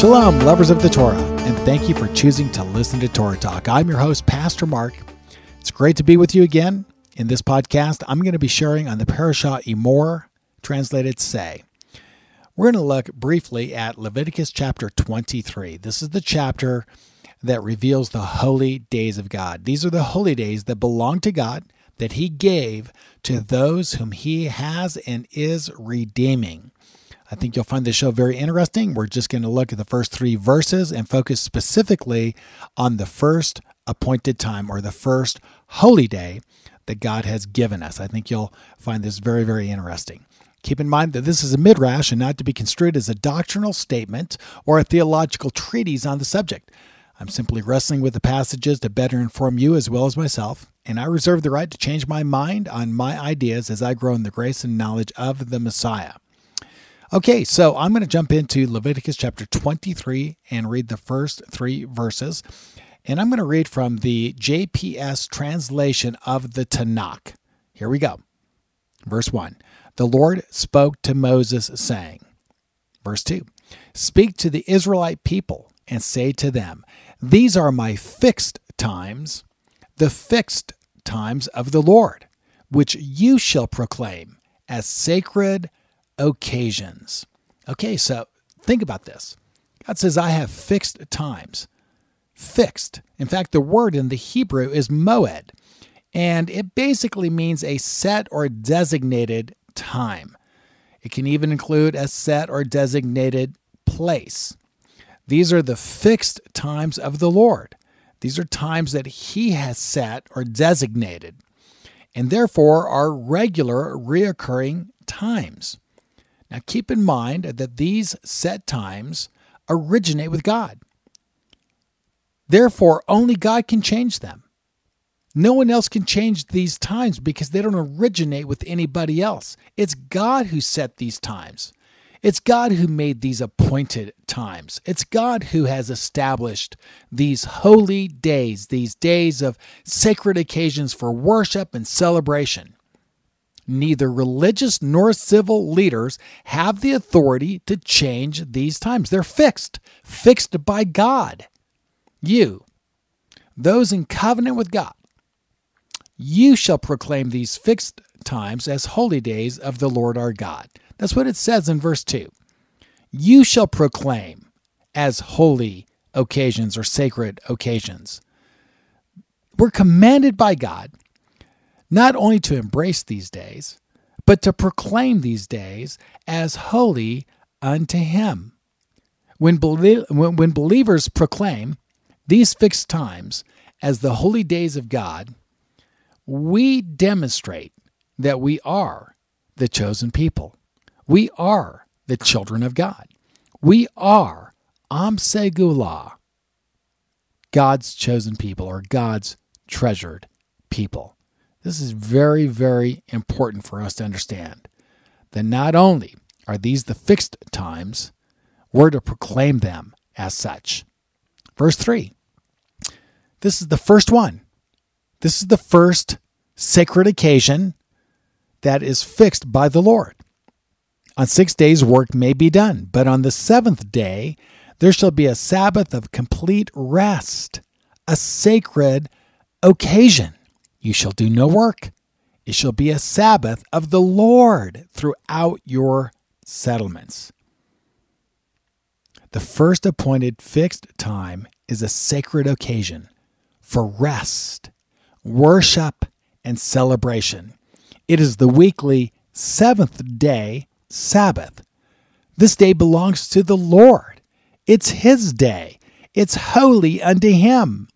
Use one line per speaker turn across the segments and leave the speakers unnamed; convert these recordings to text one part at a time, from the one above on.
Shalom, lovers of the Torah, and thank you for choosing to listen to Torah Talk. I'm your host, Pastor Mark. It's great to be with you again. In this podcast, I'm going to be sharing on the Parashah Emor, translated Say. We're going to look briefly at Leviticus chapter 23. This is the chapter that reveals the holy days of God. These are the holy days that belong to God, that He gave to those whom He has and is redeeming. I think you'll find the show very interesting. We're just going to look at the first three verses and focus specifically on the first appointed time or the first holy day that God has given us. I think you'll find this very, very interesting. Keep in mind that this is a midrash and not to be construed as a doctrinal statement or a theological treatise on the subject. I'm simply wrestling with the passages to better inform you as well as myself, and I reserve the right to change my mind on my ideas as I grow in the grace and knowledge of the Messiah. Okay, so I'm going to jump into Leviticus chapter 23 and read the first three verses. And I'm going to read from the JPS translation of the Tanakh. Here we go. Verse 1 The Lord spoke to Moses, saying, Verse 2 Speak to the Israelite people and say to them, These are my fixed times, the fixed times of the Lord, which you shall proclaim as sacred occasions. Okay, so think about this. God says, I have fixed times. Fixed. In fact, the word in the Hebrew is moed, and it basically means a set or designated time. It can even include a set or designated place. These are the fixed times of the Lord. These are times that He has set or designated, and therefore are regular, reoccurring times. Now, keep in mind that these set times originate with God. Therefore, only God can change them. No one else can change these times because they don't originate with anybody else. It's God who set these times. It's God who made these appointed times. It's God who has established these holy days, these days of sacred occasions for worship and celebration neither religious nor civil leaders have the authority to change these times. They're fixed, fixed by God. You, those in covenant with God, you shall proclaim these fixed times as holy days of the Lord our God. That's what it says in verse 2. You shall proclaim as holy occasions or sacred occasions. We're commanded by God not only to embrace these days, but to proclaim these days as holy unto Him. When, when believers proclaim these fixed times as the holy days of God, we demonstrate that we are the chosen people. We are the children of God. We are Am Segulah, God's chosen people or God's treasured people. This is very, very important for us to understand that not only are these the fixed times, we're to proclaim them as such. Verse 3 this is the first one. This is the first sacred occasion that is fixed by the Lord. On six days, work may be done, but on the seventh day, there shall be a Sabbath of complete rest, a sacred occasion. You shall do no work. It shall be a Sabbath of the Lord throughout your settlements. The first appointed fixed time is a sacred occasion for rest, worship, and celebration. It is the weekly seventh day Sabbath. This day belongs to the Lord. It's His day. It's holy unto Him.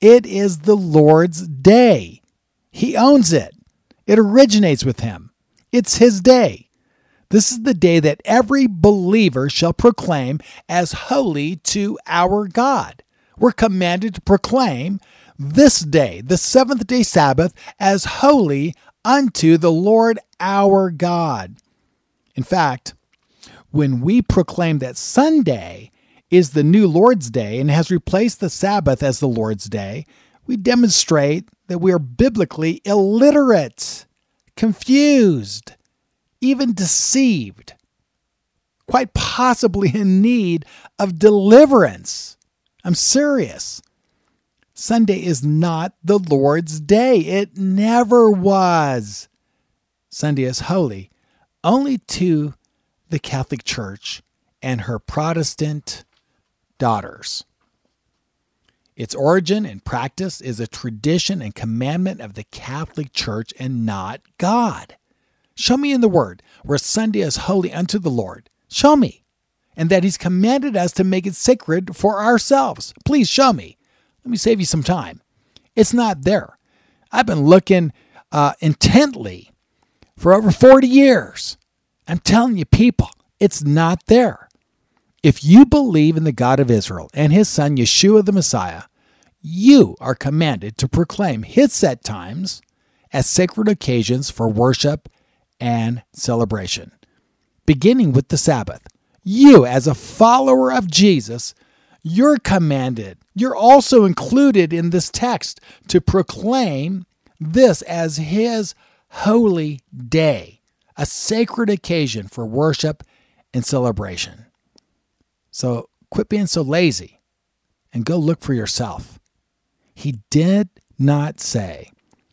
It is the Lord's day. He owns it. It originates with him. It's his day. This is the day that every believer shall proclaim as holy to our God. We're commanded to proclaim this day, the seventh day Sabbath, as holy unto the Lord our God. In fact, when we proclaim that Sunday is the new Lord's Day and has replaced the Sabbath as the Lord's Day, we demonstrate that we are biblically illiterate, confused, even deceived, quite possibly in need of deliverance. I'm serious. Sunday is not the Lord's day. It never was. Sunday is holy only to the Catholic Church and her Protestant daughters. Its origin and practice is a tradition and commandment of the Catholic Church and not God. Show me in the Word where Sunday is holy unto the Lord. Show me. And that He's commanded us to make it sacred for ourselves. Please show me. Let me save you some time. It's not there. I've been looking uh, intently for over 40 years. I'm telling you, people, it's not there. If you believe in the God of Israel and his son Yeshua the Messiah, you are commanded to proclaim his set times as sacred occasions for worship and celebration. Beginning with the Sabbath, you, as a follower of Jesus, you're commanded, you're also included in this text to proclaim this as His holy day, a sacred occasion for worship and celebration. So quit being so lazy and go look for yourself. He did not say,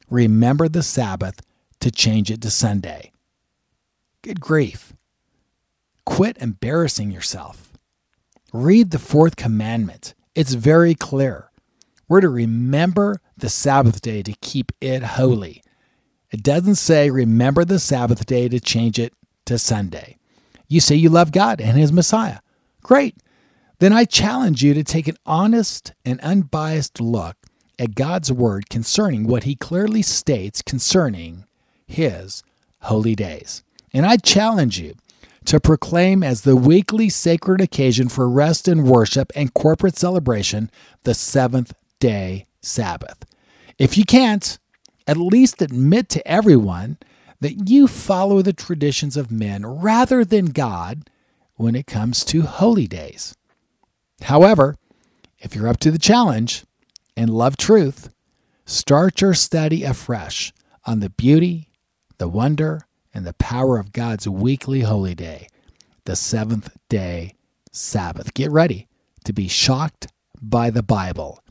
remember the Sabbath to change it to Sunday. Good grief. Quit embarrassing yourself. Read the fourth commandment. It's very clear. We're to remember the Sabbath day to keep it holy. It doesn't say remember the Sabbath day to change it to Sunday. You say you love God and His Messiah. Great. Then I challenge you to take an honest and unbiased look at God's Word concerning what He clearly states concerning His holy days. And I challenge you to proclaim as the weekly sacred occasion for rest and worship and corporate celebration the seventh day Sabbath. If you can't, at least admit to everyone that you follow the traditions of men rather than God when it comes to holy days. However, if you're up to the challenge and love truth, start your study afresh on the beauty, the wonder, and the power of God's weekly holy day, the seventh day Sabbath. Get ready to be shocked by the Bible.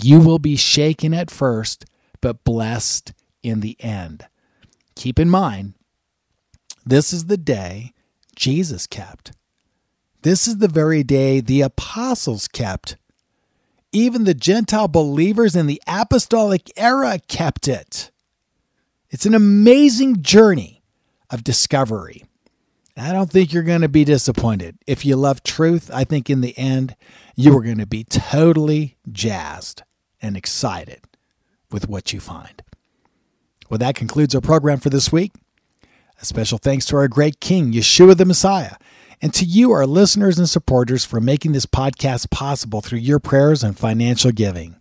You will be shaken at first, but blessed in the end. Keep in mind, this is the day Jesus kept. This is the very day the apostles kept. Even the Gentile believers in the apostolic era kept it. It's an amazing journey of discovery. I don't think you're going to be disappointed. If you love truth, I think in the end, you are going to be totally jazzed and excited with what you find. Well, that concludes our program for this week. A special thanks to our great King, Yeshua the Messiah, and to you, our listeners and supporters, for making this podcast possible through your prayers and financial giving.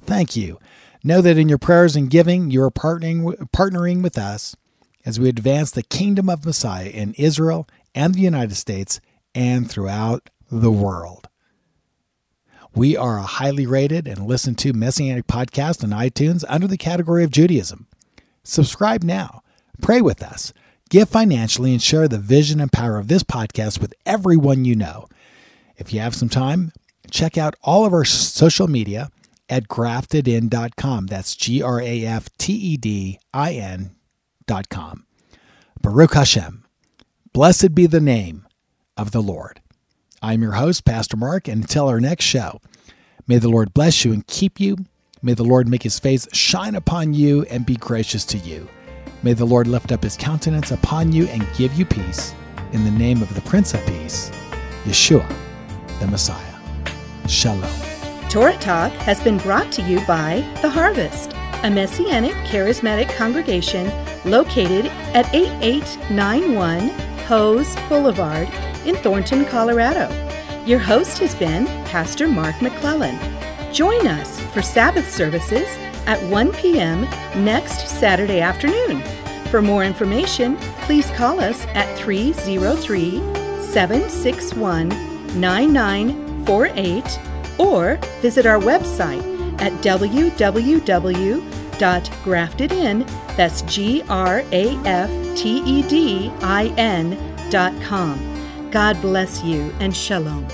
Thank you. Know that in your prayers and giving, you are partnering, partnering with us as we advance the kingdom of Messiah in Israel and the United States and throughout the world. We are a highly rated and listened to messianic podcast on iTunes under the category of Judaism. Subscribe now, pray with us, give financially, and share the vision and power of this podcast with everyone you know. If you have some time, check out all of our social media at graftedin.com. That's G R A F T E D I N com. Baruch Hashem. Blessed be the name of the Lord. I'm your host, Pastor Mark, and until our next show, may the Lord bless you and keep you. May the Lord make his face shine upon you and be gracious to you. May the Lord lift up his countenance upon you and give you peace. In the name of the Prince of Peace, Yeshua, the Messiah. Shalom.
Torah Talk has been brought to you by The Harvest, a messianic charismatic congregation located at 8891 Hose Boulevard in Thornton, Colorado. Your host has been Pastor Mark McClellan. Join us for Sabbath services at 1 p.m. next Saturday afternoon. For more information, please call us at 303 761 9948 or visit our website at www.graftedin, that's G R A F T E D I N dot com. God bless you and shalom.